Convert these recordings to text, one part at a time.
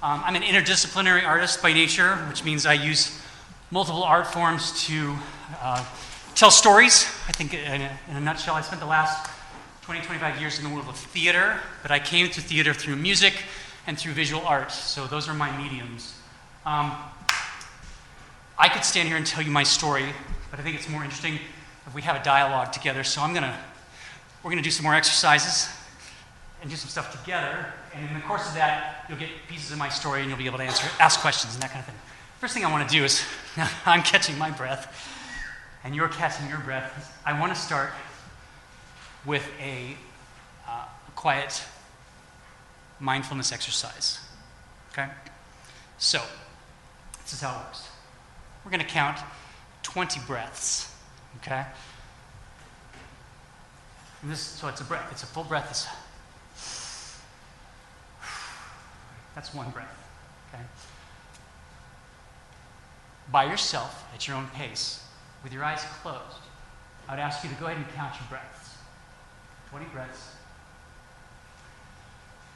Um, I'm an interdisciplinary artist by nature, which means I use multiple art forms to uh, tell stories. I think, in a, in a nutshell, I spent the last 20, 25 years in the world of theater, but I came to theater through music and through visual art. So those are my mediums. Um, I could stand here and tell you my story, but I think it's more interesting if we have a dialogue together. So I'm gonna, we're gonna do some more exercises and do some stuff together. And in the course of that, you'll get pieces of my story and you'll be able to answer, ask questions and that kind of thing. First thing I want to do is, now I'm catching my breath and you're catching your breath. I want to start with a, uh, quiet mindfulness exercise. Okay? So, this is how it works. We're going to count 20 breaths. Okay? And this, so it's a breath. It's a full breath. That's one breath. Okay? By yourself, at your own pace, with your eyes closed, I would ask you to go ahead and count your breaths. 20 breaths.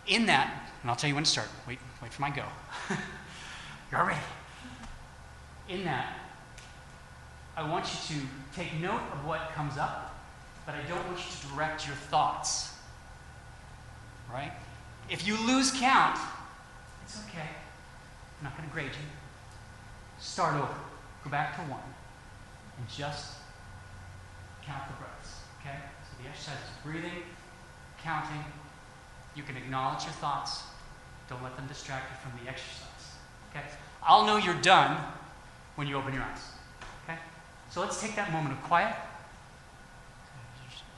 In that, and I'll tell you when to start. Wait, wait for my go. You're ready. In that, I want you to take note of what comes up, but I don't want you to direct your thoughts. Right? If you lose count, it's okay. I'm not going to grade you. Start over. Go back to one. And just count the breaths. Okay? So the exercise is breathing, counting. You can acknowledge your thoughts. Don't let them distract you from the exercise. Okay? I'll know you're done when you open your eyes. Okay? So let's take that moment of quiet.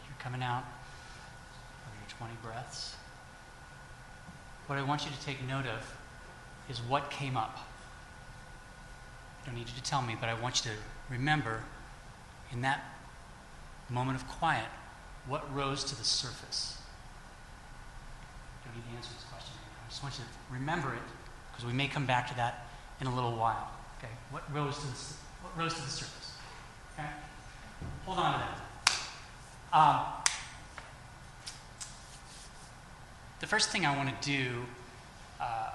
You're coming out of your 20 breaths. What I want you to take note of is what came up. I don't need you to tell me, but I want you to remember in that moment of quiet what rose to the surface. You don't need to answer this question. I just want you to remember it because we may come back to that in a little while. Okay? What rose to the, what rose to the surface? Okay? Hold on to that. Um, the first thing I want to do, uh,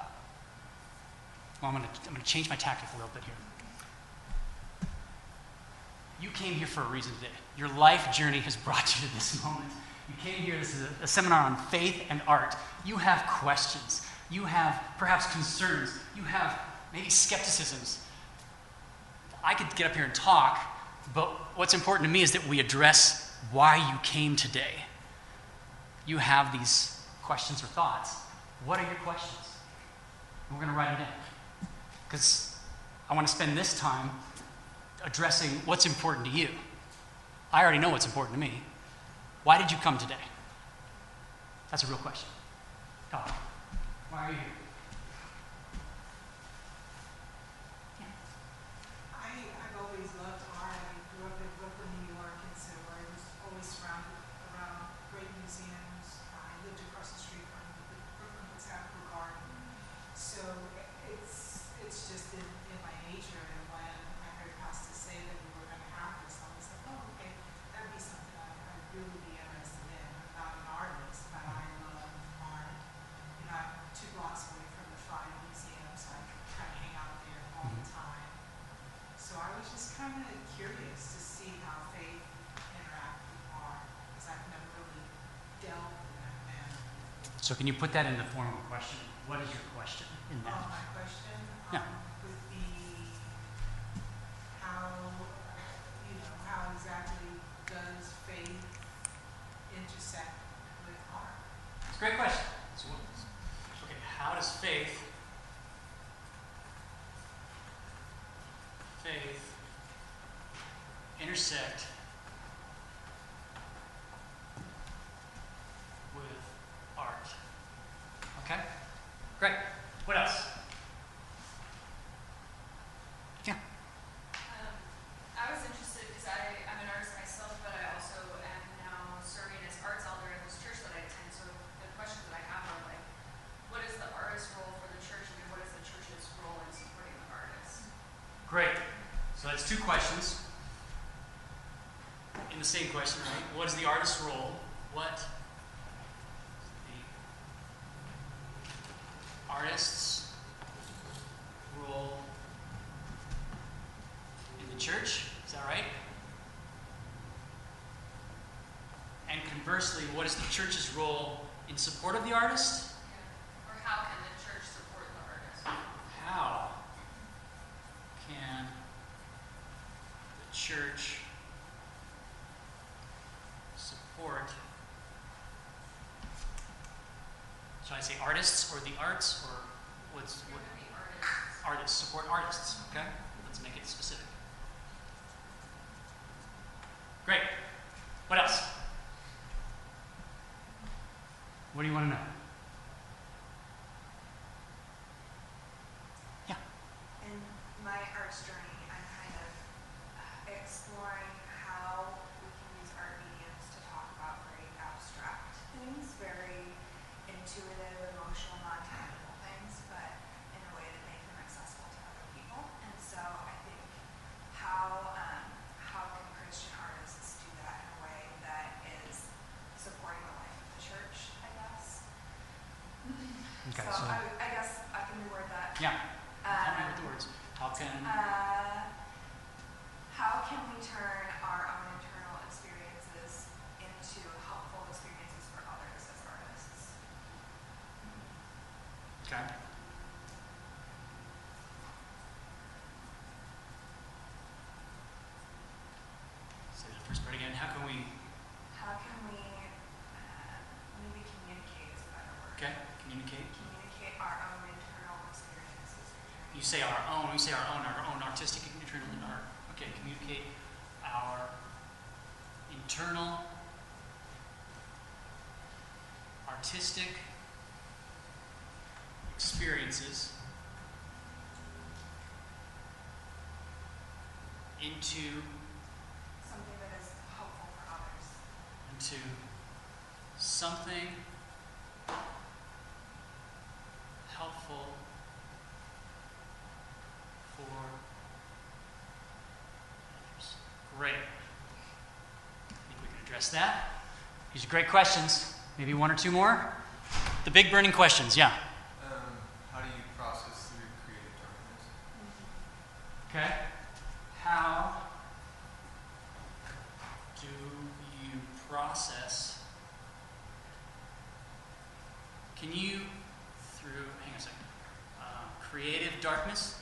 well, I'm going to I'm going to change my tactic a little bit here. You came here for a reason today. Your life journey has brought you to this moment. You came here, this is a, a seminar on faith and art. You have questions. You have perhaps concerns. You have maybe skepticisms. I could get up here and talk, but what's important to me is that we address why you came today. You have these questions or thoughts. What are your questions? We're going to write it in. Because I want to spend this time addressing what's important to you. I already know what's important to me. Why did you come today? That's a real question. Talk. Why are you here? I, I've always loved art. I grew up in Brooklyn, New York, and so I was always surrounded around great museums. I lived across the street from the Brooklyn Botanical Garden. So it's, it's just in, in my nature. And when I heard Pastor say that we were going to have this, I was like, oh, okay, that'd be something I, I'd really be interested in. I'm not an artist, but I love art. You know, I'm two blocks away from the Friday Museum, so I kind of hang out there all the time. So I was just kind of curious to see how faith interact with art, because I've never really delved in that manner. So, can you put that in the form of a question? What is your question in that? my question Yeah. um, would be how, you know, how exactly does faith intersect with art? It's a great question. So, what, okay, how does faith, faith intersect two questions in the same question, right? What is the artist's role? What the artist's role in the church? Is that right? And conversely, what is the church's role in support of the artist? Arts or what's, what, artists. artists, support artists, okay? Let's make it specific. Great. What else? What do you want to know? Yeah. In my arts journey, I'm kind of exploring how we can use art mediums to talk about very abstract things, very intuitive, emotional, non-tangible things, but in a way that make them accessible to other people. And so I think how um, how can Christian artists do that in a way that is supporting the life of the church? I guess. Okay, so so, I, I guess I can reword that. yeah, tell me Um, with the words. How can, uh, how can we turn our own internal experiences into helpful experiences for others as artists? okay. Say the first part again. How can we, How can we uh, maybe communicate is a better word? okay, communicate? Communicate our own internal experiences. You say our own, we say our own, our own artistic and internal, our, okay, communicate our internal artistic experiences into Something that is helpful for others. into something helpful for Great. I think we can address that. These are great questions. Maybe one or two more. The big burning questions, yeah. Um, how do you process through creative darkness? Okay. How do you process? Can you, through, hang on a second, uh, creative darkness?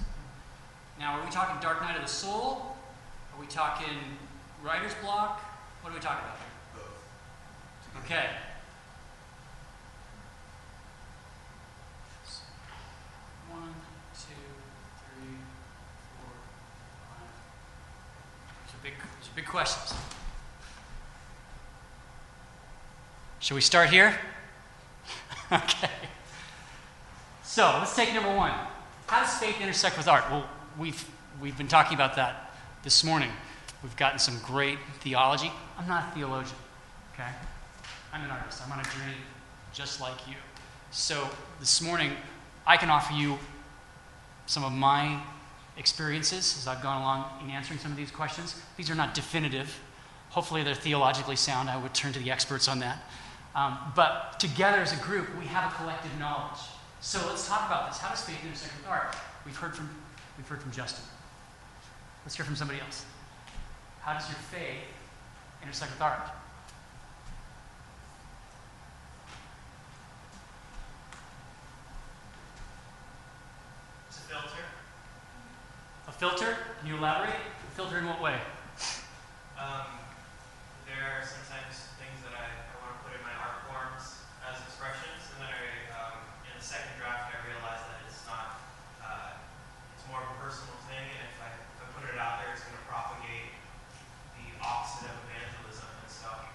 Now, are we talking dark night of the soul? Are we talking writer's block? What are we talking about? Both. Okay. One, two, three, four, five. These are big, questions. Should we start here? okay. So let's take number one. How does faith intersect with art? Well, we've, we've been talking about that this morning. We've gotten some great theology. I'm not a theologian, okay? I'm an artist. I'm on a journey just like you. So this morning, I can offer you some of my experiences as I've gone along in answering some of these questions. These are not definitive. Hopefully, they're theologically sound. I would turn to the experts on that. Um, but together as a group, we have a collective knowledge. So let's talk about this. How does faith intersect with art? We've heard from, we've heard from Justin. Let's hear from somebody else. How does your faith intersect with art? It's a filter. Filter? Can you elaborate? Filter in what way? Um, there are sometimes things that I, I want to put in my art forms as expressions, and then I, um, in the second draft, I realize that it's not, uh, it's more of a personal thing, and if I, if I put it out there, it's going to propagate the opposite of evangelism and stuff.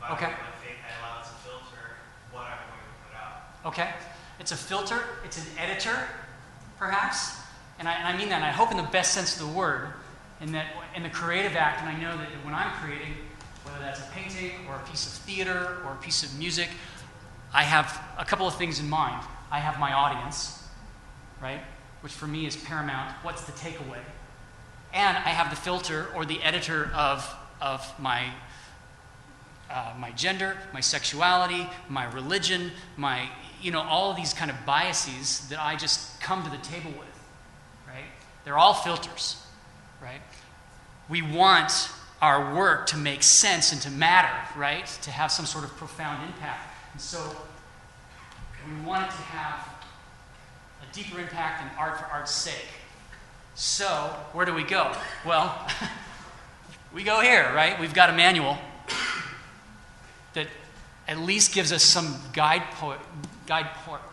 By Okay. my faith, I allow it to filter what I'm going to put out. Okay. It's a filter, it's an editor, perhaps. And I, and I mean that, and I hope in the best sense of the word, in that in the creative act, and I know that when I'm creating, whether that's a painting or a piece of theater or a piece of music, I have a couple of things in mind. I have my audience, right? Which for me is paramount. What's the takeaway? And I have the filter or the editor of, of my uh, my gender, my sexuality, my religion, my, you know, all of these kind of biases that I just come to the table with? They're all filters, right? we want our work to make sense and to matter, right? To have some sort of profound impact. And so we want it to have a deeper impact than art for art's sake. So, where do we go? Well, we go here, right? We've got a manual that at least gives us some guide, guide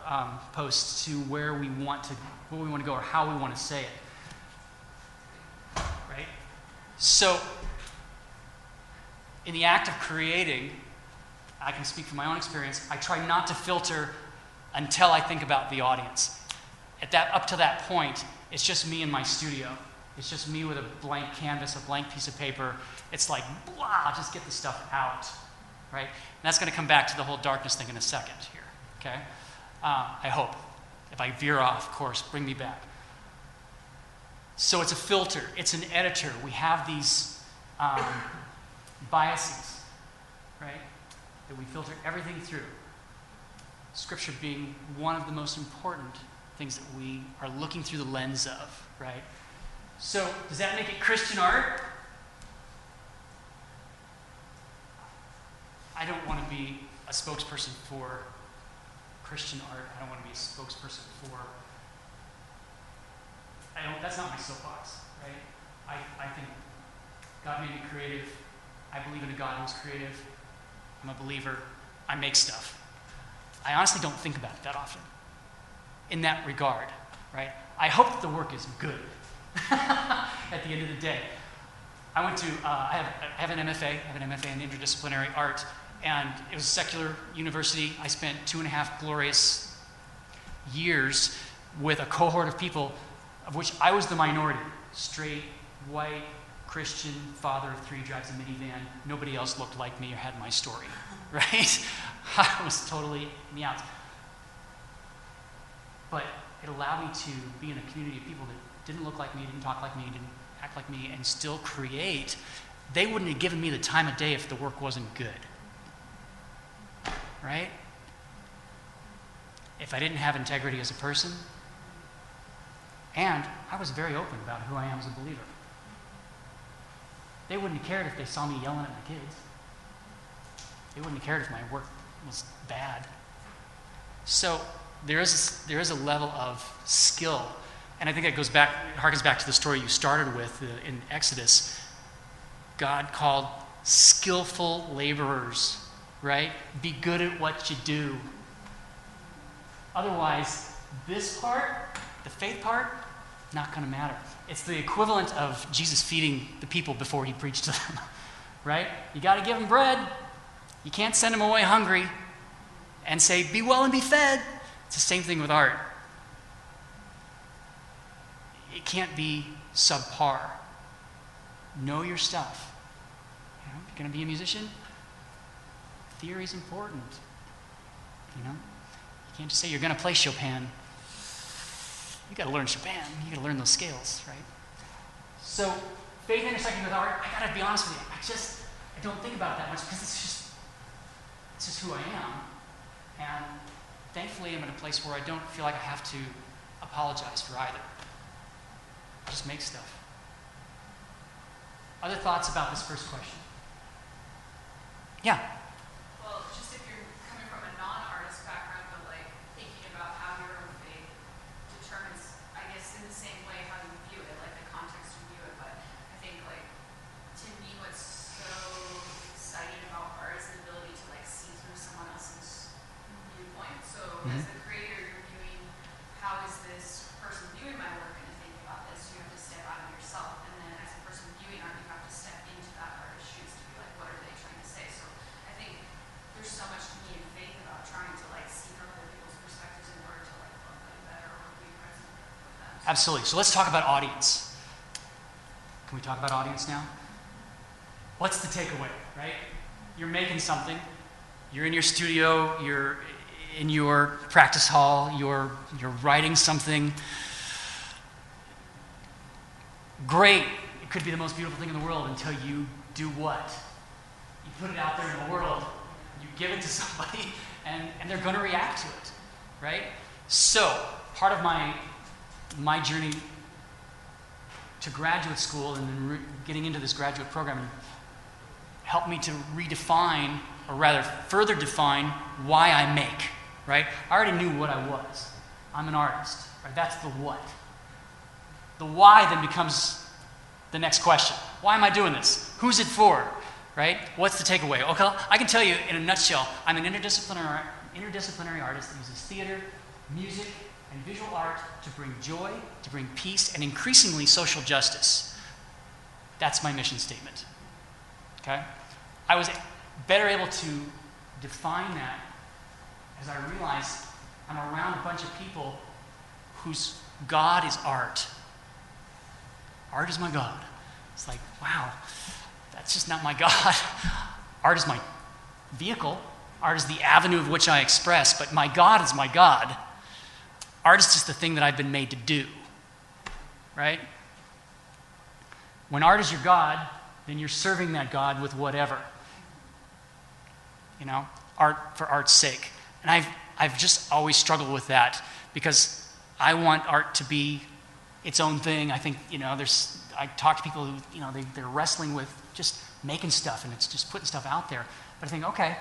um, posts to where we want to where we want to go or how we want to say it. Right? So, in the act of creating, I can speak from my own experience, I try not to filter until I think about the audience. At that up to that point, it's just me in my studio. It's just me with a blank canvas, a blank piece of paper. It's like, blah, just get the stuff out, right? And that's going to come back to the whole darkness thing in a second here, okay? Uh, I hope. If I veer off course, bring me back. So it's a filter, it's an editor. We have these um, biases, right? That we filter everything through. Scripture being one of the most important things that we are looking through the lens of, right? So, does that make it Christian art? I don't want to be a spokesperson for Christian art. I don't want to be a spokesperson for. I don't. That's not my soapbox, right? I, I think God made me creative. I believe in a God who's creative. I'm a believer. I make stuff. I honestly don't think about it that often in that regard, right? I hope that the work is good at the end of the day. I went to, uh, I, have, I have an MFA, I have an MFA in interdisciplinary art, and it was a secular university. I spent two and a half glorious years with a cohort of people of which I was the minority straight, white, Christian, father of three, drives a minivan. Nobody else looked like me or had my story, right? I was totally me out. But it allowed me to be in a community of people that didn't look like me, didn't talk like me, didn't act like me, and still create. They wouldn't have given me the time of day if the work wasn't good. Right? If I didn't have integrity as a person, and I was very open about who I am as a believer. They wouldn't have cared if they saw me yelling at my kids. They wouldn't have cared if my work was bad. So there is, there is a level of skill. And I think it goes back, harkens back to the story you started with uh, in Exodus. God called skillful laborers, right? Be good at what you do. Otherwise, this part, the faith part, not going to matter. It's the equivalent of Jesus feeding the people before he preached to them, right? You got to give them bread. You can't send them away hungry and say, be well and be fed. It's the same thing with art. It can't be subpar. Know your stuff. You know, if you're going to be a musician, theory is important. You know, you can't just say you're going to play Chopin. You got to learn Chopin. You got to learn those scales, right? So, faith intersecting with art. I got to be honest with you. I just I don't think about it that much because it's just it's just who I am, and thankfully I'm in a place where I don't feel like I have to apologize for either. I just make stuff. Other thoughts about this first question? Yeah. Well, just if you're coming from a non-artist background, but like thinking about how your own faith determines, I guess, in the same way how you view it, like the context you view it. But I think like to me, what's so exciting about art is the ability to like see through someone else's viewpoint. So as the creator, you're viewing how is this person viewing my work, and to think about this, you have to step out of yourself, and then as a person viewing art, you have to step into that artist's shoes to be like, what are they trying to say? So I think there's so much to me in faith about trying to like see from other people's perspectives in order to like love them better or be present with them. So Absolutely. So let's talk about audience. Can we talk about audience now? What's the takeaway, right? You're making something, you're in your studio, you're in your practice hall, you're, you're writing something. Great. It could be the most beautiful thing in the world until you do what? You put it out there in the world, you give it to somebody, and, and they're going to react to it, right? So, part of my my journey to graduate school and then re- getting into this graduate program helped me to redefine, or rather further define, why I make, right? I already knew what I was. I'm an artist, right? That's the what. The why then becomes the next question. Why am I doing this? Who's it for? Right? What's the takeaway? Okay, I can tell you in a nutshell, I'm an interdisciplinary, interdisciplinary artist that uses theater, music, and visual art to bring joy, to bring peace, and increasingly social justice. That's my mission statement. Okay? I was better able to define that as I realized I'm around a bunch of people whose God is art. Art is my God. It's like, wow, that's just not my God. Art is my vehicle, art is the avenue of which I express, but my God is my God. Art is just the thing that I've been made to do, right? When art is your God, then you're serving that God with whatever. You know, art for art's sake. And I've, I've just always struggled with that because I want art to be its own thing. I think, you know, there's, I talk to people who, you know, they, they're wrestling with just making stuff and it's just putting stuff out there. But I think, okay,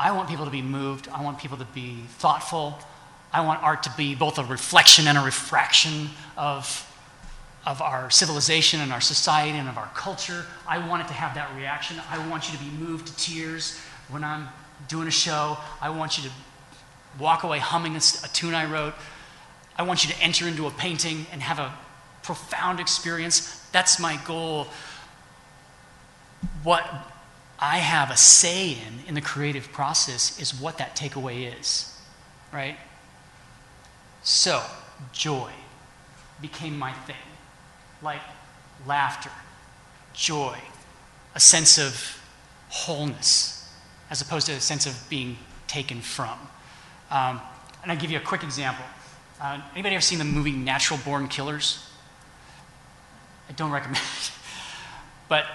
I want people to be moved. I want people to be thoughtful. I want art to be both a reflection and a refraction of, of our civilization and our society and of our culture. I want it to have that reaction. I want you to be moved to tears when I'm doing a show. I want you to walk away humming a, a tune I wrote. I want you to enter into a painting and have a profound experience. That's my goal. What I have a say in in the creative process is what that takeaway is, right? So, joy became my thing, like laughter, joy, a sense of wholeness, as opposed to a sense of being taken from. Um, and I'll give you a quick example. Uh, anybody ever seen the movie Natural Born Killers? I don't recommend it. But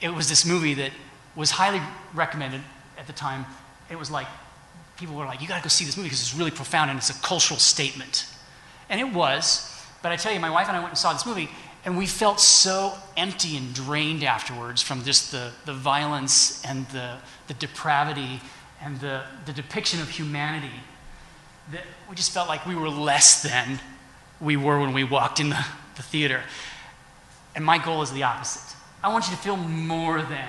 it was this movie that was highly recommended at the time. It was like, people were like, you gotta go see this movie because it's really profound and it's a cultural statement. And it was, but I tell you, my wife and I went and saw this movie, and we felt so empty and drained afterwards from just the, the violence and the, the depravity and the, the depiction of humanity that we just felt like we were less than we were when we walked in the, the theater. And my goal is the opposite. I want you to feel more than,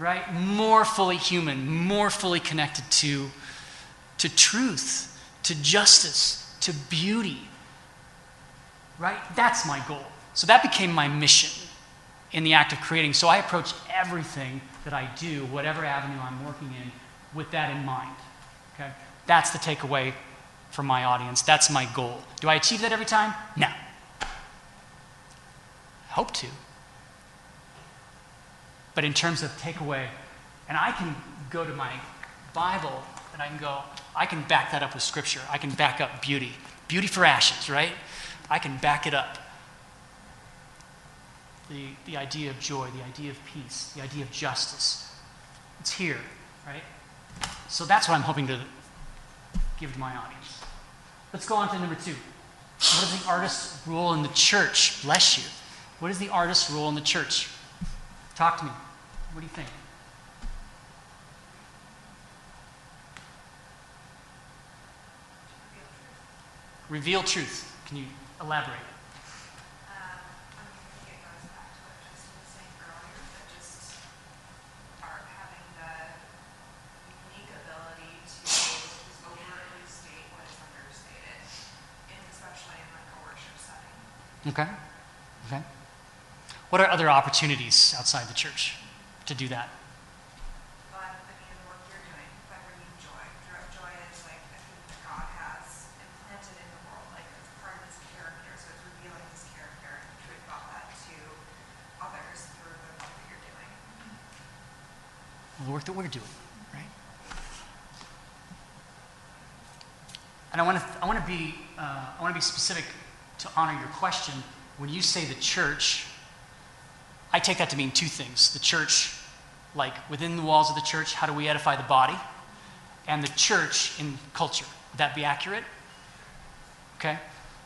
right? More fully human, more fully connected to, to truth, to justice, to beauty, right? That's my goal. So that became my mission in the act of creating. So I approach everything that I do, whatever avenue I'm working in, with that in mind. Okay? That's the takeaway from my audience. That's my goal. Do I achieve that every time? No. Hope to. But in terms of takeaway, and I can go to my Bible and I can go, I can back that up with scripture. I can back up beauty. Beauty for ashes, right? I can back it up. The, the idea of joy, the idea of peace, the idea of justice. It's here, right? So that's what I'm hoping to give to my audience. Let's go on to number two. What is the artist's role in the church? Bless you. What is the artist's role in the church? Talk to me. What do you think? Reveal truth. Can you elaborate? Um, I mean, I think it goes back to what Justin was saying earlier, that just art having the unique ability to overtly state what is understated, and especially in like a worship setting. Okay. Okay. What are other opportunities outside the church to do that? But I mean, the work you're doing by bringing joy, joy is like a thing that God has implanted in the world, like it's part of His character, so it's revealing His character and that to others through the work that you're doing. the work that we're doing, right? And I want to, I want to be, uh, I want to be specific to honor your question. When you say the church, I take that to mean two things: the church, like within the walls of the church, how do we edify the body, and the church in culture. Would that be accurate? Okay?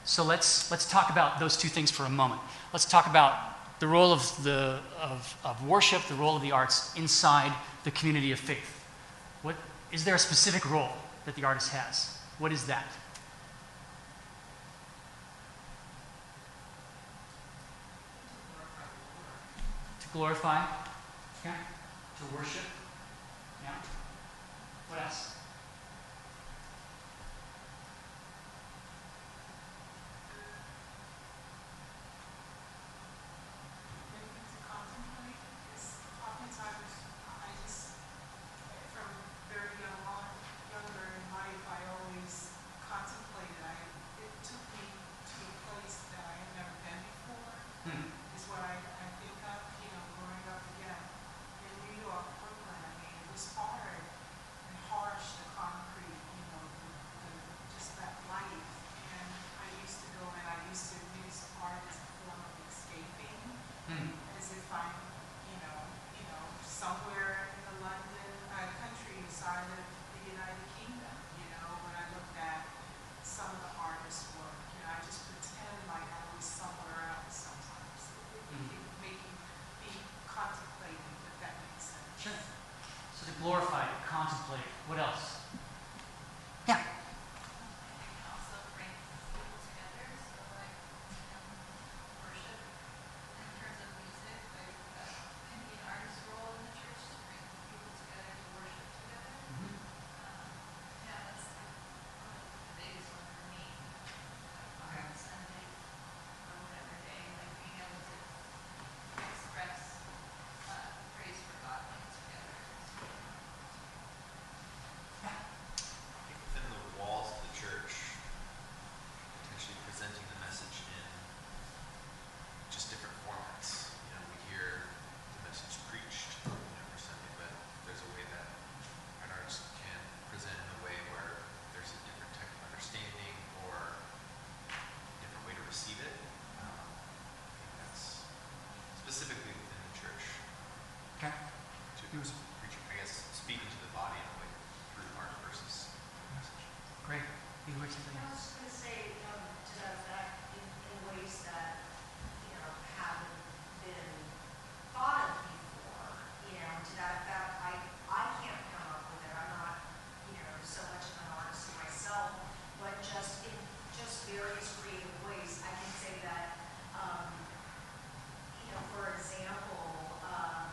So let's, let's talk about those two things for a moment. Let's talk about the role of, the, of, of worship, the role of the arts inside the community of faith. What, is there a specific role that the artist has? What is that? Glorify, okay? To worship, yeah. What else? To preaching, I guess, speaking to the body in a way through art versus message. Great. You were something I else? was going to say, um, to that effect, in, in ways that, you know, haven't been thought of before, you know, to that effect, I, I can't come up with it, I'm not, you know, so much of an artist myself, but just in, just various creative ways, I can say that, um, you know, for example, um,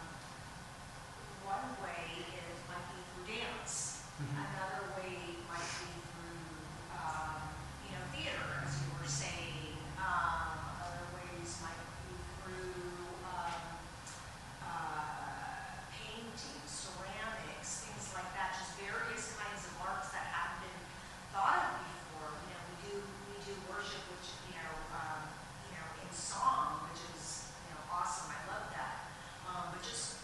one way is might be through dance. Mhm. Another way might be through, um, you know, theater, as you were saying. Um, other ways might be through, um, uh, painting, ceramics, things like that, just various kinds of arts that haven't been thought of before. You know, we do, we do worship, which, you know, um, you know, in song, which is, you know, awesome, I love that. Um, but just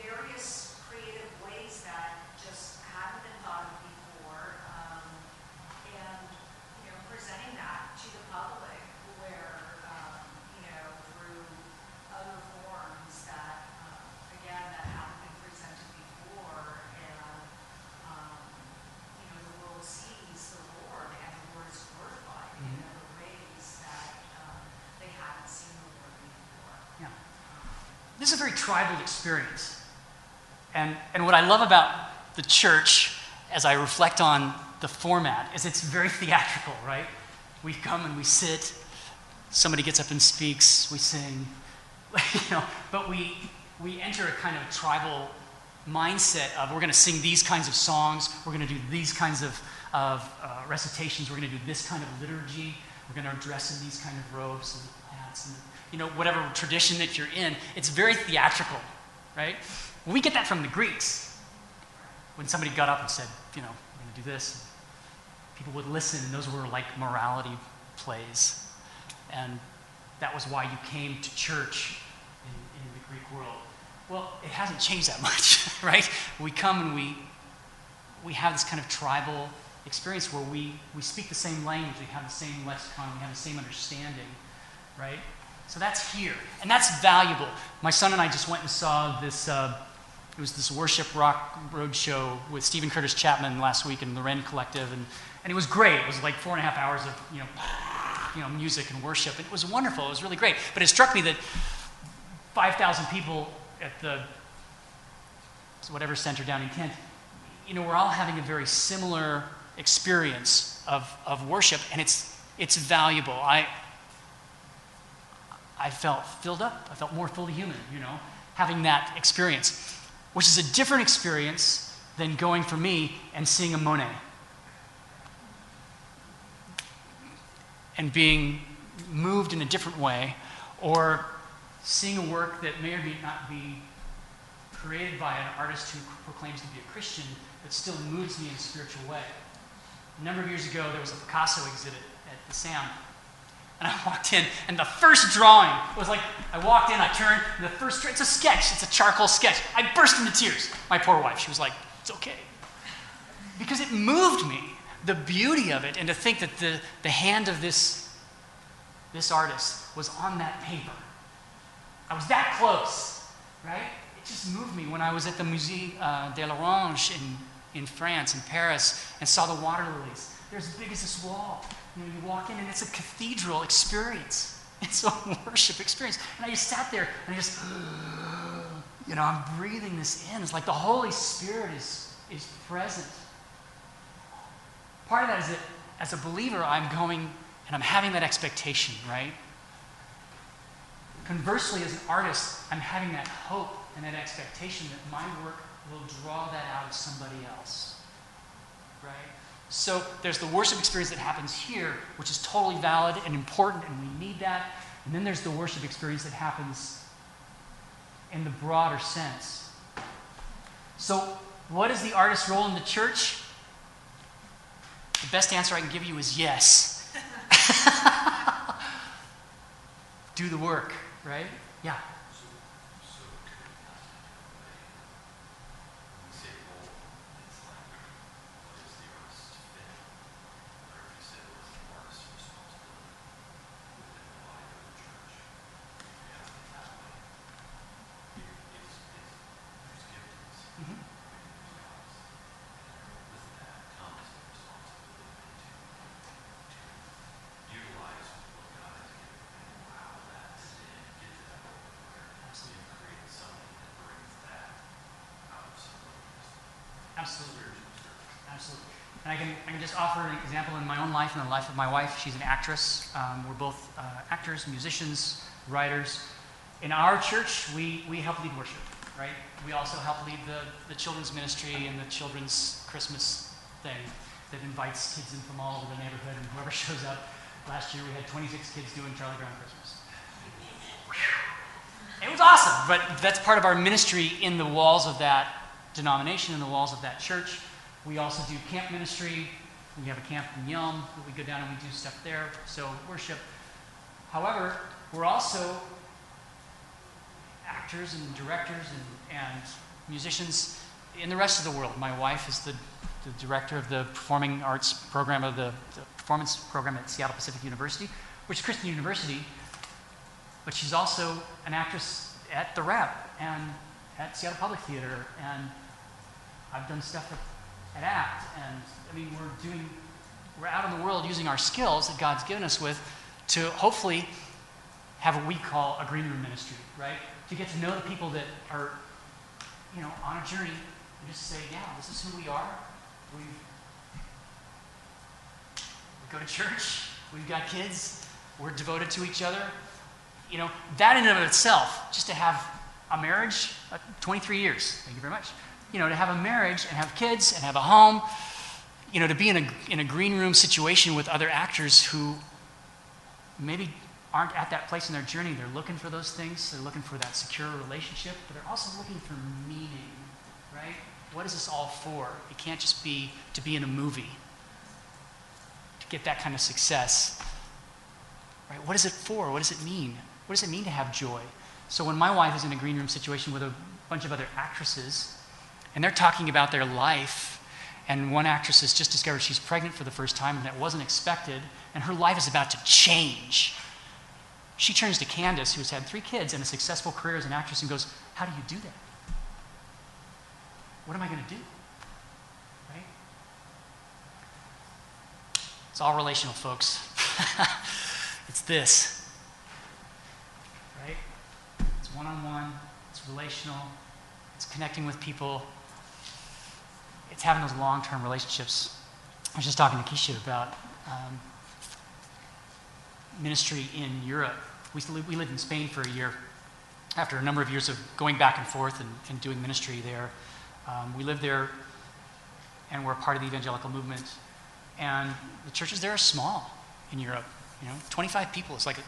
various creative ways that just hadn't been thought of before, um, and, you know, presenting that to the public where, um, you know, through other forms that, um, again, that haven't been presented before, and, um, you know, the world sees the Lord and the Lord is glorified in Mhm. other ways that, um, they haven't seen the Lord before. Yeah. This is a very tribal experience. And, and what I love about the church, as I reflect on the format, is it's very theatrical, right? We come and we sit, somebody gets up and speaks, we sing, you know, but we, we enter a kind of tribal mindset of we're going to sing these kinds of songs, we're going to do these kinds of, of uh, recitations, we're going to do this kind of liturgy, we're going to dress in these kind of robes and hats and you know whatever tradition that you're in. It's very theatrical, right? We get that from the Greeks. When somebody got up and said, you know, we're going to do this, people would listen, and those were like morality plays. And that was why you came to church in, in the Greek world. Well, it hasn't changed that much, right? We come and we, we have this kind of tribal experience where we, we speak the same language, we have the same lexicon, we have the same understanding, right? So that's here, and that's valuable. My son and I just went and saw this. Uh, it was this worship rock road show with Steven Curtis Chapman last week and the Rend Collective, and And it was great. It was like four and a half hours of, you know, you know, music and worship. And it was wonderful. It was really great. But it struck me that 5,000 people at the whatever center down in Kent, you know, we're all having a very similar experience of, of worship, and it's, it's valuable. I, I felt filled up. I felt more fully human, you know, having that experience, which is a different experience than going for me and seeing a Monet and being moved in a different way, or seeing a work that may or may not be created by an artist who proclaims to be a Christian, but still moves me in a spiritual way. A number of years ago, there was a Picasso exhibit at the SAM, and I walked in, and the first drawing was like, I walked in, I turned, and the first, it's a sketch, it's a charcoal sketch. I burst into tears. My poor wife, she was like, it's okay. Because it moved me, the beauty of it, and to think that the, the hand of this, this artist was on that paper. I was that close, right? It just moved me when I was at the Musée uh, de l'Orange in, in France, in Paris, and saw the water lilies. They're as big as this wall. You know, you walk in and it's a cathedral experience. It's a worship experience. And I just sat there and I just, you know, I'm breathing this in. It's like the Holy Spirit is, is present. Part of that is that as a believer, I'm going and I'm having that expectation, right? Conversely, as an artist, I'm having that hope and that expectation that my work will draw that out of somebody else. Right? So there's the worship experience that happens here, which is totally valid and important, and we need that. And then there's the worship experience that happens in the broader sense. So, what is the artist's role in the church? The best answer I can give you is yes. Do the work, right? Yeah. Absolutely. Absolutely. And I can, I can just offer an example in my own life and the life of my wife. She's an actress. Um, we're both uh, actors, musicians, writers. In our church, we, we help lead worship, right? We also help lead the, the children's ministry and the children's Christmas thing that invites kids in from all over the neighborhood and whoever shows up. Last year we had 26 kids doing Charlie Brown Christmas. It was awesome, but that's part of our ministry in the walls of that denomination, in the walls of that church. We also do camp ministry. We have a camp in Yelm that we go down and we do stuff there. So worship. However, we're also actors and directors and, and musicians in the rest of the world. My wife is the, the director of the performing arts program of the, the performance program at Seattle Pacific University, which is Christian University, but she's also an actress at the Rep and at Seattle Public Theater, and I've done stuff at, at ACT, and I mean we're doing, we're out in the world using our skills that God's given us with to hopefully have what we call a green room ministry, right? To get to know the people that are, you know, on a journey and just say, yeah, this is who we are. we we go to church. We've got kids. We're devoted to each other. You know, that in and of itself, just to have a marriage, uh, 23 years, thank you very much. You know, to have a marriage and have kids and have a home, you know, to be in a, in a green room situation with other actors who maybe aren't at that place in their journey. They're looking for those things. They're looking for that secure relationship, but they're also looking for meaning, right? What is this all for? It can't just be to be in a movie, to get that kind of success. Right? What is it for? What does it mean? What does it mean to have joy? So when my wife is in a green room situation with a bunch of other actresses, and they're talking about their life, and one actress has just discovered she's pregnant for the first time, and that wasn't expected, and her life is about to change. She turns to Candace, who's had three kids and a successful career as an actress, and goes, How do you do that? What am I going to do? Right? It's all relational, folks. it's this, right? It's one on one, it's relational, it's connecting with people, it's having those long term relationships. I was just talking to Keisha about um, ministry in Europe. We, we lived in Spain for a year after a number of years of going back and forth and, and doing ministry there. Um, we lived there and we're part of the evangelical movement. And the churches there are small in Europe. You know, 25 people. It's like a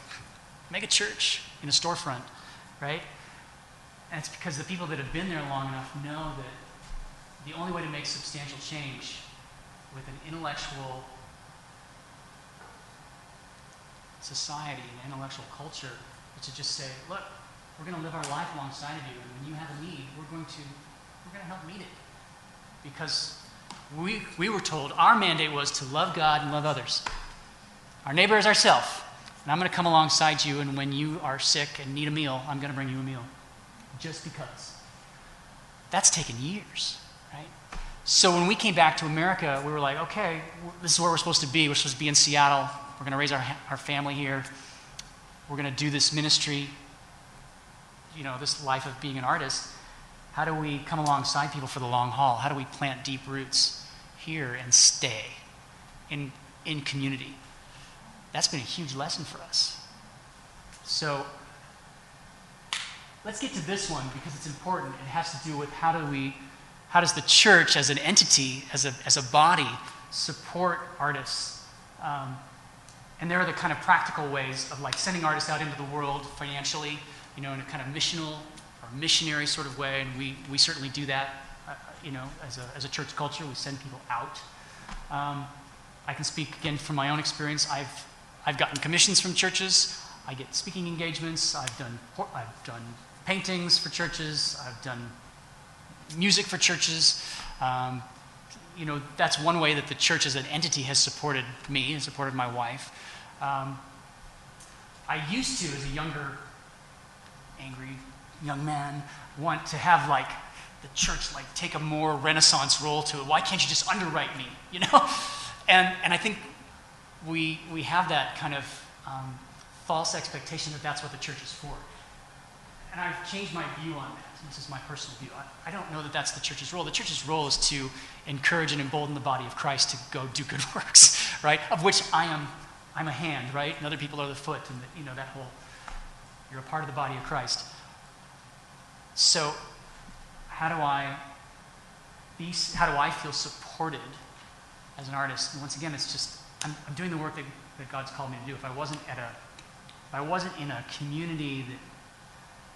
mega church in a storefront, right? And it's because the people that have been there long enough know that the only way to make substantial change with an intellectual society, an intellectual culture, is to just say, look, we're going to live our life alongside of you, and when you have a need, we're going to we're going to help meet it. Because we, we were told our mandate was to love God and love others. Our neighbor is ourself. And I'm going to come alongside you, and when you are sick and need a meal, I'm going to bring you a meal. Just because. That's taken years, So when we came back to America, we were like, okay, this is where we're supposed to be. We're supposed to be in Seattle. We're going to raise our, our family here. We're going to do this ministry, you know, this life of being an artist. How do we come alongside people for the long haul? How do we plant deep roots here and stay in, in community? That's been a huge lesson for us. So let's get to this one because it's important. It has to do with how do we, how does the church as an entity, as a, as a body, support artists? Um, and there are the kind of practical ways of like sending artists out into the world financially, you know, in a kind of missional or missionary sort of way. And we, we certainly do that, uh, you know, as a, as a church culture. We send people out. Um, I can speak again from my own experience. I've, I've gotten commissions from churches. I get speaking engagements. I've done, I've done paintings for churches. I've done music for churches. Um, you know, that's one way that the church as an entity has supported me and supported my wife. Um, I used to, as a younger, angry young man, want to have like the church like take a more renaissance role to it. Why can't you just underwrite me? You know, and and I think we we have that kind of um, false expectation that that's what the church is for. And I've changed my view on that. This is my personal view. I, I don't know that that's the church's role. The church's role is to encourage and embolden the body of Christ to go do good works, right? Of which I am, I'm a hand, right? And other people are the foot, and the, you know that whole. You're a part of the body of Christ. So, how do I be? How do I feel supported as an artist? And once again, it's just I'm, I'm doing the work that, that God's called me to do. If I wasn't at a, if I wasn't in a community that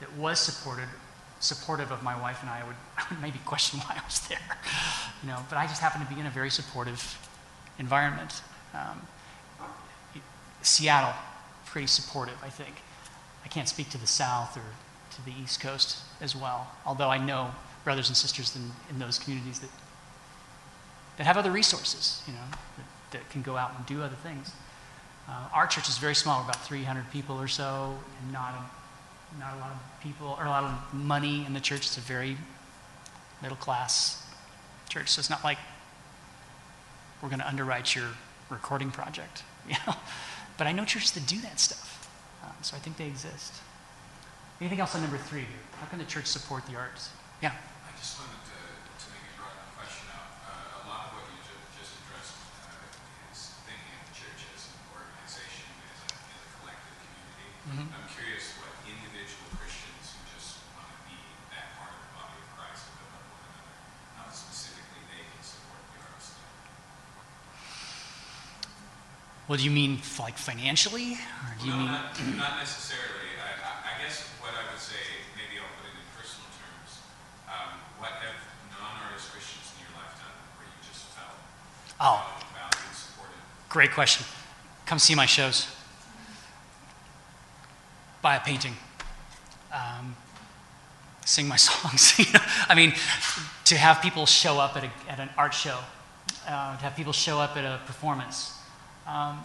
that was supported, supportive of my wife and I, I would, I would maybe question why I was there. You know, but I just happened to be in a very supportive environment. Um, Seattle, pretty supportive, I think. I can't speak to the South or to the East Coast as well, although I know brothers and sisters in, in those communities that, that have other resources, you know, that, that can go out and do other things. Uh, our church is very small, about 300 people or so, and not a, not a lot of people, or a lot of money in the church. It's a very middle class church, so it's not like we're going to underwrite your recording project, you know. But I know churches that do that stuff, um, so I think they exist. Anything else on number three? How can the church support the arts? Yeah. I just wanted to, to maybe draw a question out. Uh, a lot of what you ju- just addressed uh, is thinking of the church as an organization, as a, as a collective community. Mhm. I'm curious what individual Christians who just want to be that part of the body of Christ and build up one another, how specifically they can support the arts. Well, do you mean like financially, or do you no, mean? not, not necessarily. I, I, guess what I would say, maybe I'll put it in personal terms. Um, what have non-artist Christians in your life done where you just felt Oh, um, valued, supported? great question. Come see my shows. Buy a painting. Um, sing my songs. You know? I mean, to have people show up at, a, at an art show, uh, to have people show up at a performance. Um,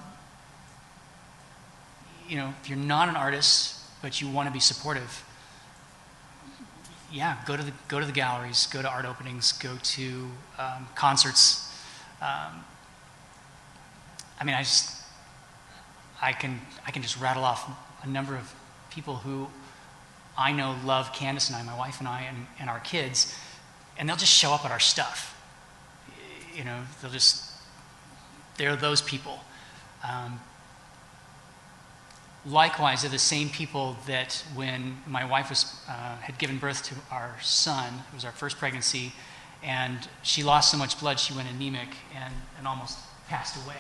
you know, if you're not an artist but you want to be supportive, yeah, go to the go to the galleries, go to art openings, go to um, concerts. Um, I mean, I just, I can, I can just rattle off a number of people who I know love Candace and I, my wife and I, and, and our kids, and they'll just show up at our stuff. You know, they'll just, they're those people. Um, likewise, they're the same people that when my wife was, uh, had given birth to our son, it was our first pregnancy, and she lost so much blood she went anemic and, and almost passed away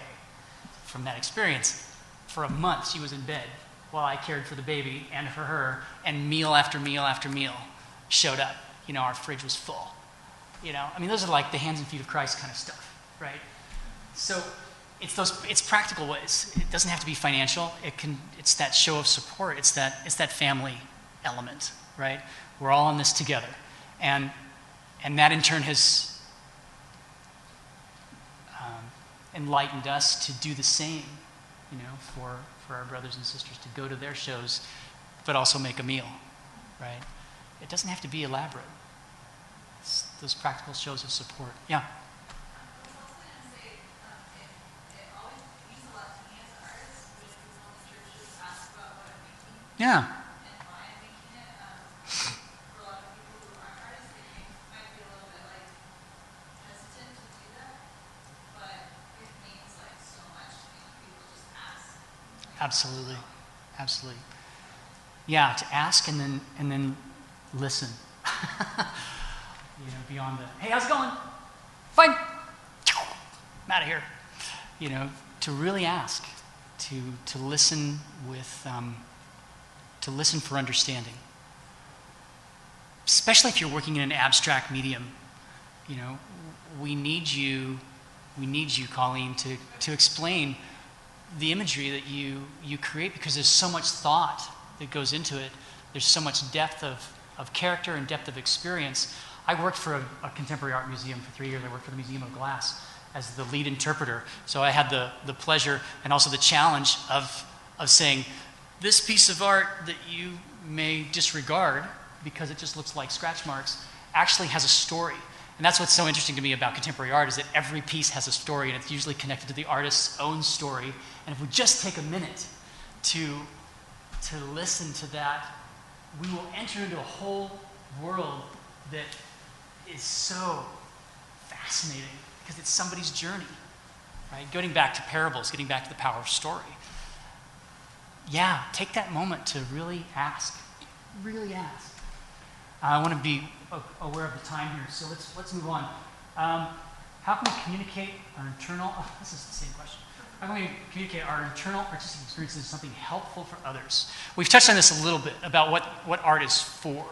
from that experience. For a month, she was in bed while I cared for the baby and for her, and meal after meal after meal showed up. You know, our fridge was full. You know, I mean, those are like the hands and feet of Christ kind of stuff, right? So it's those it's practical ways. It doesn't have to be financial. It can it's that show of support. It's that it's that family element, right? We're all in this together. And and that in turn has um, enlightened us to do the same, you know, for, for our brothers and sisters to go to their shows, but also make a meal, right? It doesn't have to be elaborate. It's those practical shows of support. Yeah. Ask. Absolutely. Absolutely. Yeah, to ask and then and then listen. you know, beyond the hey, how's it going? Fine. I'm out of here. You know, to really ask, to to listen with um, to listen for understanding. Especially if you're working in an abstract medium, you know, we need you, we need you, Colleen, to, to explain the imagery that you, you create because there's so much thought that goes into it. There's so much depth of, of character and depth of experience. I worked for a, a contemporary art museum for three years. I worked for the Museum of Glass as the lead interpreter. So I had the, the pleasure and also the challenge of, of saying, this piece of art that you may disregard because it just looks like scratch marks actually has a story. And that's what's so interesting to me about contemporary art is that every piece has a story and it's usually connected to the artist's own story. And if we just take a minute to, to listen to that, we will enter into a whole world that is so fascinating because it's somebody's journey, right? Getting back to parables, getting back to the power of story. Yeah, take that moment to really ask. Really ask. I want to be aware of the time here, so let's, let's move on. Um, how can we communicate our internal, oh, this is the same question. How can we communicate our internal artistic experiences as something helpful for others? We've touched on this a little bit about what, what art is for,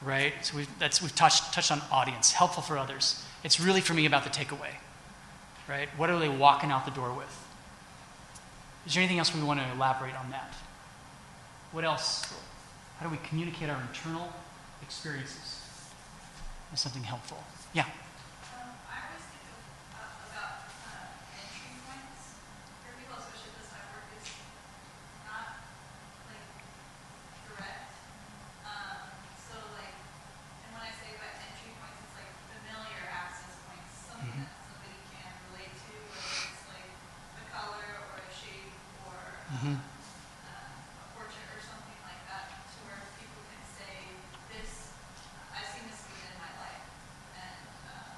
right? So we've, that's, we've touched, touched on audience, helpful for others. It's really for me about the takeaway, right? What are they walking out the door with? Is there anything else we want to elaborate on that? What else? How do we communicate our internal experiences as something helpful? Yeah. Um, I always think of, uh, about, uh, entry points for people, especially this type of work is not, like, direct. Um, so like, and when I say about entry points, it's like familiar access points, something Mhm. that somebody can relate to, whether it's like a color or a shape or, Mhm. uh, a portrait or something like that, to where people can say, this, I've seen this within my life. And, um,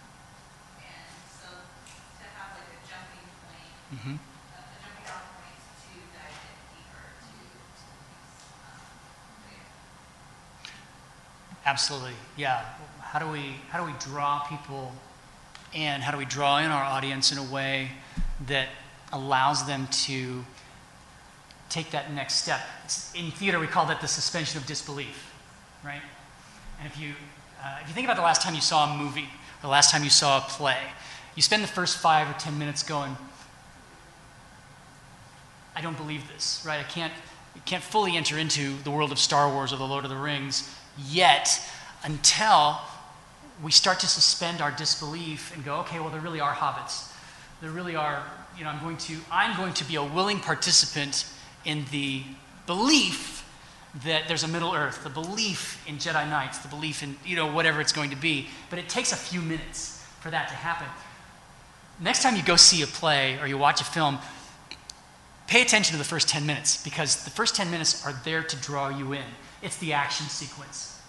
and so to have like a jumping point, hmm a a jumping off point to dive in deeper to, to these, um, later. Absolutely. Yeah. How do we how do we draw people in? How do we draw in our audience in a way that allows them to take that next step? In theater, we call that the suspension of disbelief, right? And if you uh, if you think about the last time you saw a movie, or the last time you saw a play, you spend the first five or ten minutes going, I don't believe this, right? I can't, can't fully enter into the world of Star Wars or the Lord of the Rings yet until we start to suspend our disbelief and go, okay, well, there really are hobbits. There really are, you know, I'm going to, I'm going to be a willing participant in the belief that there's a Middle Earth, the belief in Jedi Knights, the belief in, you know, whatever it's going to be. But it takes a few minutes for that to happen. next time you go see a play or you watch a film, pay attention to the first 10 minutes because the first 10 minutes are there to draw you in. It's the action sequence,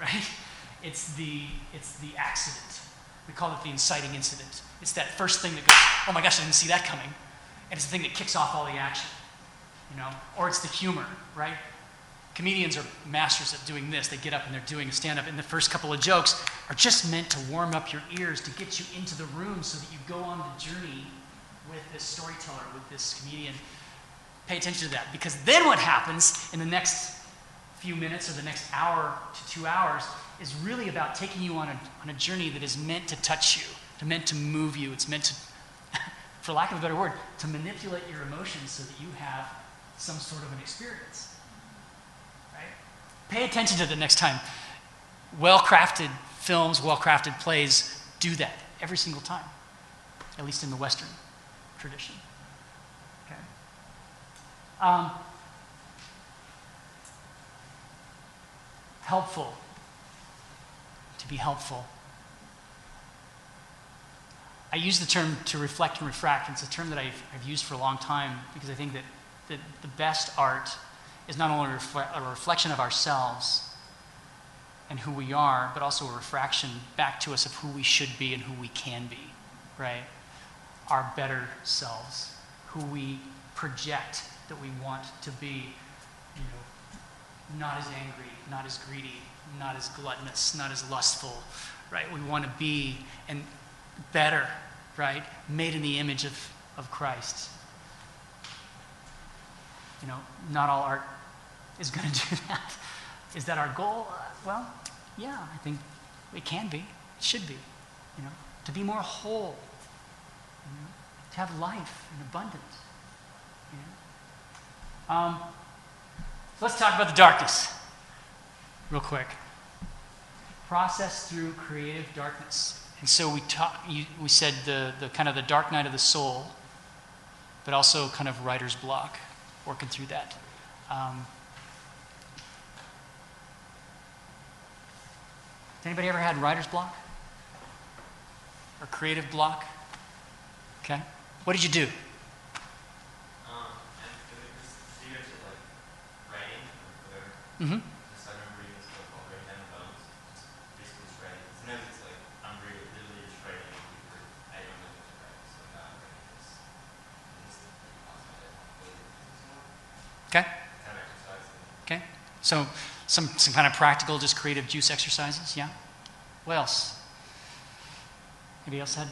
right? It's the, it's the accident. We call it the inciting incident. It's that first thing that goes, oh my gosh, I didn't see that coming. And it's the thing that kicks off all the action, you know? Or it's the humor, right? Comedians are masters at doing this. They get up and they're doing a stand up, and the first couple of jokes are just meant to warm up your ears, to get you into the room so that you go on the journey with this storyteller, with this comedian. Pay attention to that because then what happens in the next few minutes or the next hour to two hours is really about taking you on a, on a journey that is meant to touch you, to meant to move you. It's meant to, for lack of a better word, to manipulate your emotions so that you have some sort of an experience. Right? Pay attention to the next time. Well crafted films, well crafted plays do that every single time, at least in the Western tradition. Okay? Um, helpful. To be helpful. I use the term to reflect and refract. It's a term that I've, I've used for a long time because I think that, that the best art is not only a reflection of ourselves and who we are, but also a refraction back to us of who we should be and who we can be, right? Our better selves, who we project that we want to be, you know, not as angry, not as greedy, not as gluttonous, not as lustful, right? We want to be and better, right? Made in the image of, of Christ. You know, not all art is going to do that. Is that our goal? Uh, well, yeah, I think it can be. It should be. You know, to be more whole. You know, to have life in abundance. You know? um, let's talk about the darkness, real quick. Process through creative darkness. And so we you, we said the, the kind of the dark night of the soul, but also kind of writer's block, working through that. Um, Anybody ever had writer's block? Or creative block? Okay. What did you do? Um, and for the students of like writing or whatever, Mm-hmm. just I remember reading this book called Great Ten Bones. Just basically just writing. Sometimes it's like I'm really literally just writing and people I don't know what to write, so I'm not writing this. And this is pretty awesome. I didn't really do this more. Okay. Kind of exercise. and- Okay. So some, some kind of practical, just creative juice exercises. Yeah. What else? Anybody else had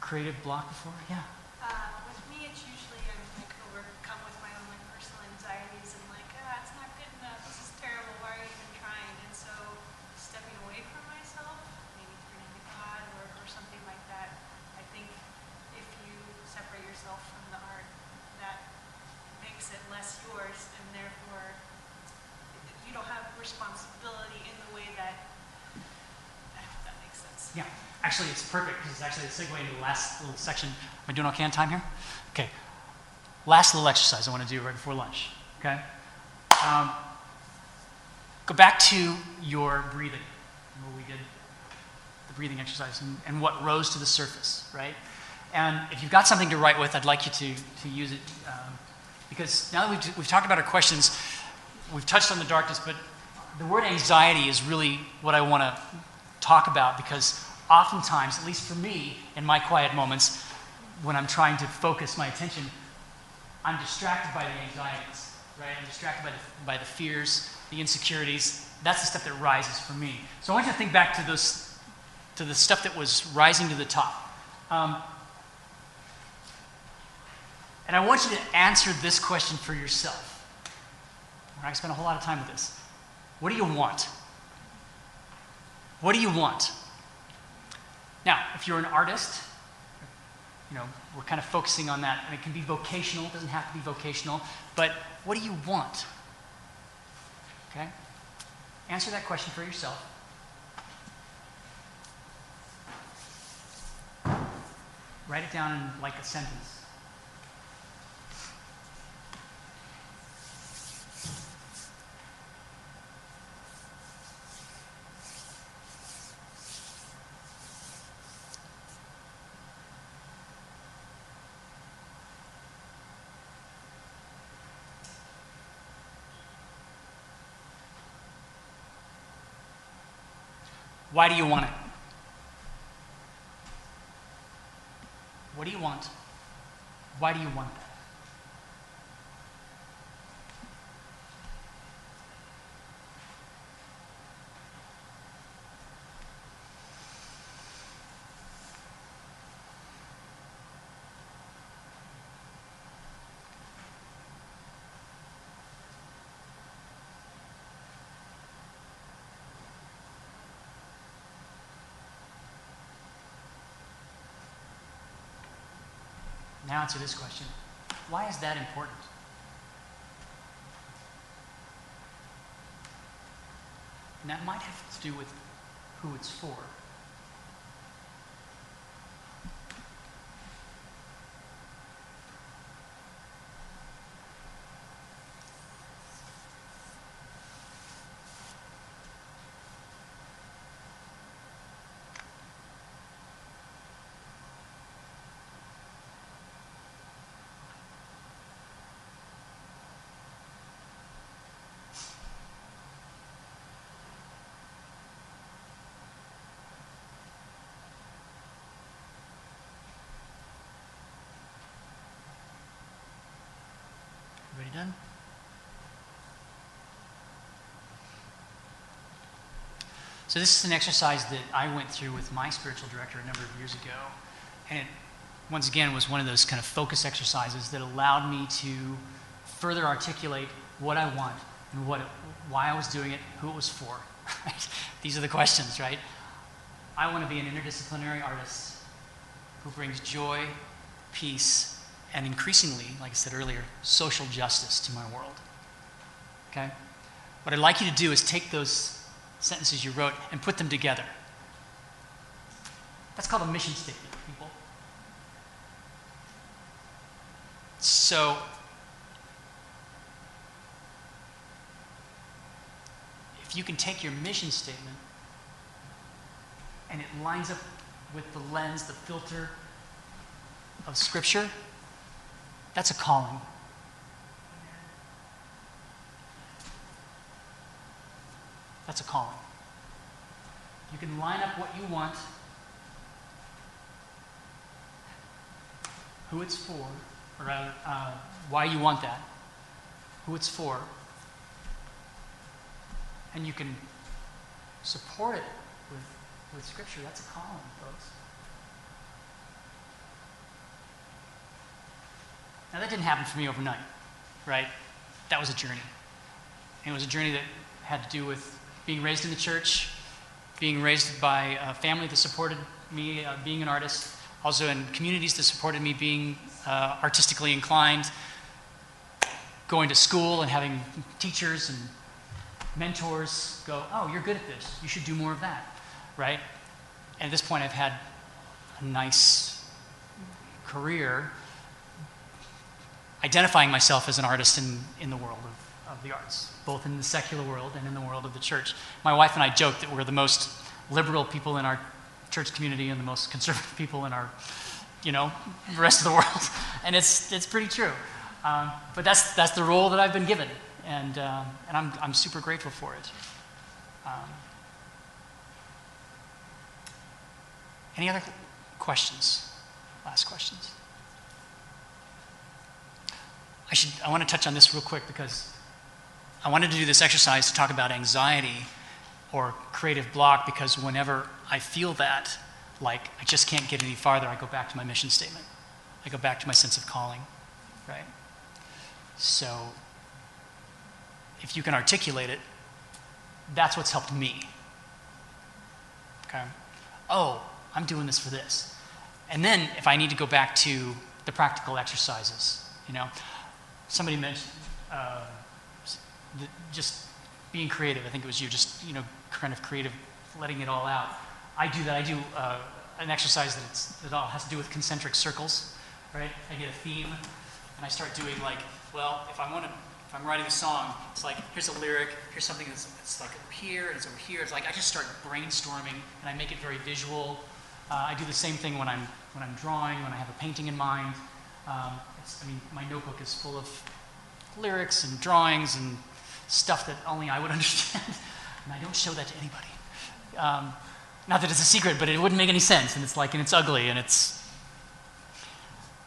creative block before? Yeah. Uh, with me, it's usually I'm like overcome with my own like personal anxieties and like, ah, it's not good enough. This is terrible. Why are you even trying? And so stepping away from myself, maybe turning to God or, or something like that. I think if you separate yourself from the art, that makes it less yours, and therefore you don't have responsibility in the way that. I hope that makes sense. Yeah. Actually, it's perfect because it's actually a segue into the last little section. Am I doing okay on time here? Okay. Last little exercise I want to do right before lunch. Okay. Um, go back to your breathing. Remember we did the breathing exercise and, and what rose to the surface, right? And if you've got something to write with, I'd like you to, to use it um, because now that we've, we've talked about our questions, we've touched on the darkness, but the word anxiety is really what I want to talk about because oftentimes, at least for me, in my quiet moments, when I'm trying to focus my attention, I'm distracted by the anxieties, right? I'm distracted by the, by the fears, the insecurities. That's the stuff that rises for me. So I want you to think back to those, to the stuff that was rising to the top. Um, and I want you to answer this question for yourself. All right, I spent a whole lot of time with this. What do you want? What do you want? Now, if you're an artist, you know, we're kind of focusing on that, and it can be vocational, it doesn't have to be vocational, but what do you want? Okay? Answer that question for yourself. Write it down in like a sentence. Why do you want it? What do you want? Why do you want that? Now answer this question Why is that important? And that might have to do with who it's for. Done? So, this is an exercise that I went through with my spiritual director a number of years ago. And it, once again, was one of those kind of focus exercises that allowed me to further articulate what I want and what it, why I was doing it, who it was for. These are the questions, right? I want to be an interdisciplinary artist who brings joy, peace, and increasingly, like I said earlier, social justice to my world. Okay? What I'd like you to do is take those sentences you wrote and put them together. That's called a mission statement, people. So, if you can take your mission statement and it lines up with the lens, the filter of Scripture, that's a calling. That's a calling. You can line up what you want, who it's for, or rather, uh, why you want that, who it's for, and you can support it with, with Scripture. That's a calling, folks. Now, that didn't happen for me overnight, right? That was a journey. And it was a journey that had to do with being raised in the church, being raised by a family that supported me uh, being an artist, also in communities that supported me being uh, artistically inclined, going to school and having teachers and mentors go, Oh, you're good at this. You should do more of that, right? And at this point, I've had a nice career identifying myself as an artist in, in the world of, of the arts, both in the secular world and in the world of the church. My wife and I joke that we're the most liberal people in our church community and the most conservative people in our, you know, the rest of the world. And it's, it's pretty true. Um, but that's, that's the role that I've been given, and, uh, and I'm, I'm super grateful for it. Um, any other questions? Last questions? I should I want to touch on this real quick because I wanted to do this exercise to talk about anxiety or creative block because whenever I feel that, like I just can't get any farther, I go back to my mission statement. I go back to my sense of calling, right? So if you can articulate it, that's what's helped me. Okay? Oh, I'm doing this for this. And then if I need to go back to the practical exercises, you know, somebody mentioned uh, the, just being creative. I think it was you, just you know, kind of creative, letting it all out. I do that. I do uh, an exercise that's, that all has to do with concentric circles, right? I get a theme, and I start doing like, well, if I want to, if I'm writing a song, it's like here's a lyric, here's something that's, that's like over here, and it's over here. It's like I just start brainstorming, and I make it very visual. Uh, I do the same thing when I'm when I'm drawing, when I have a painting in mind. Um, I mean, my notebook is full of lyrics and drawings and stuff that only I would understand, and I don't show that to anybody. Um, not that it's a secret, but it wouldn't make any sense, and it's like, and it's ugly, and it's.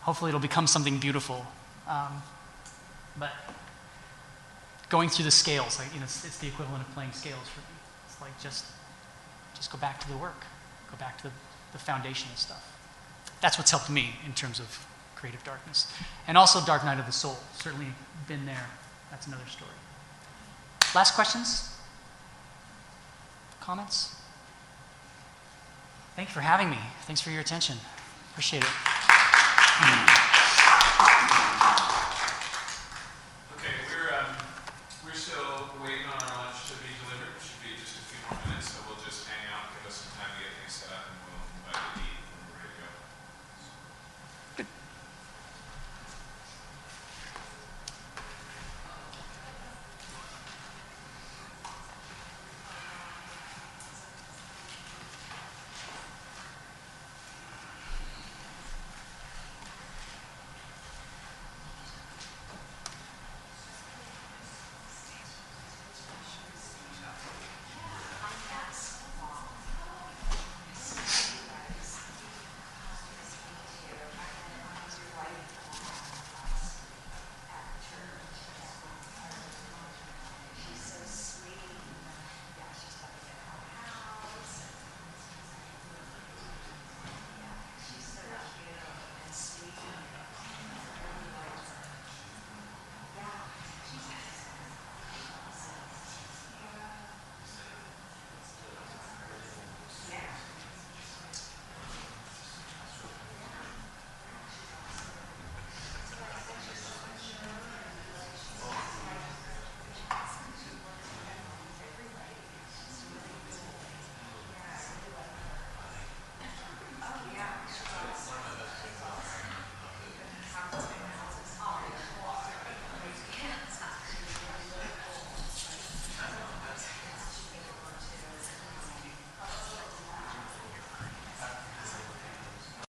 Hopefully, it'll become something beautiful. Um, but going through the scales, like, you know, it's, it's the equivalent of playing scales for me. It's like just, just go back to the work, go back to the, the foundational stuff. That's what's helped me in terms of creative darkness, and also Dark Night of the Soul. Certainly been there. That's another story. Last questions? Comments? Thank you for having me. Thanks for your attention. Appreciate it.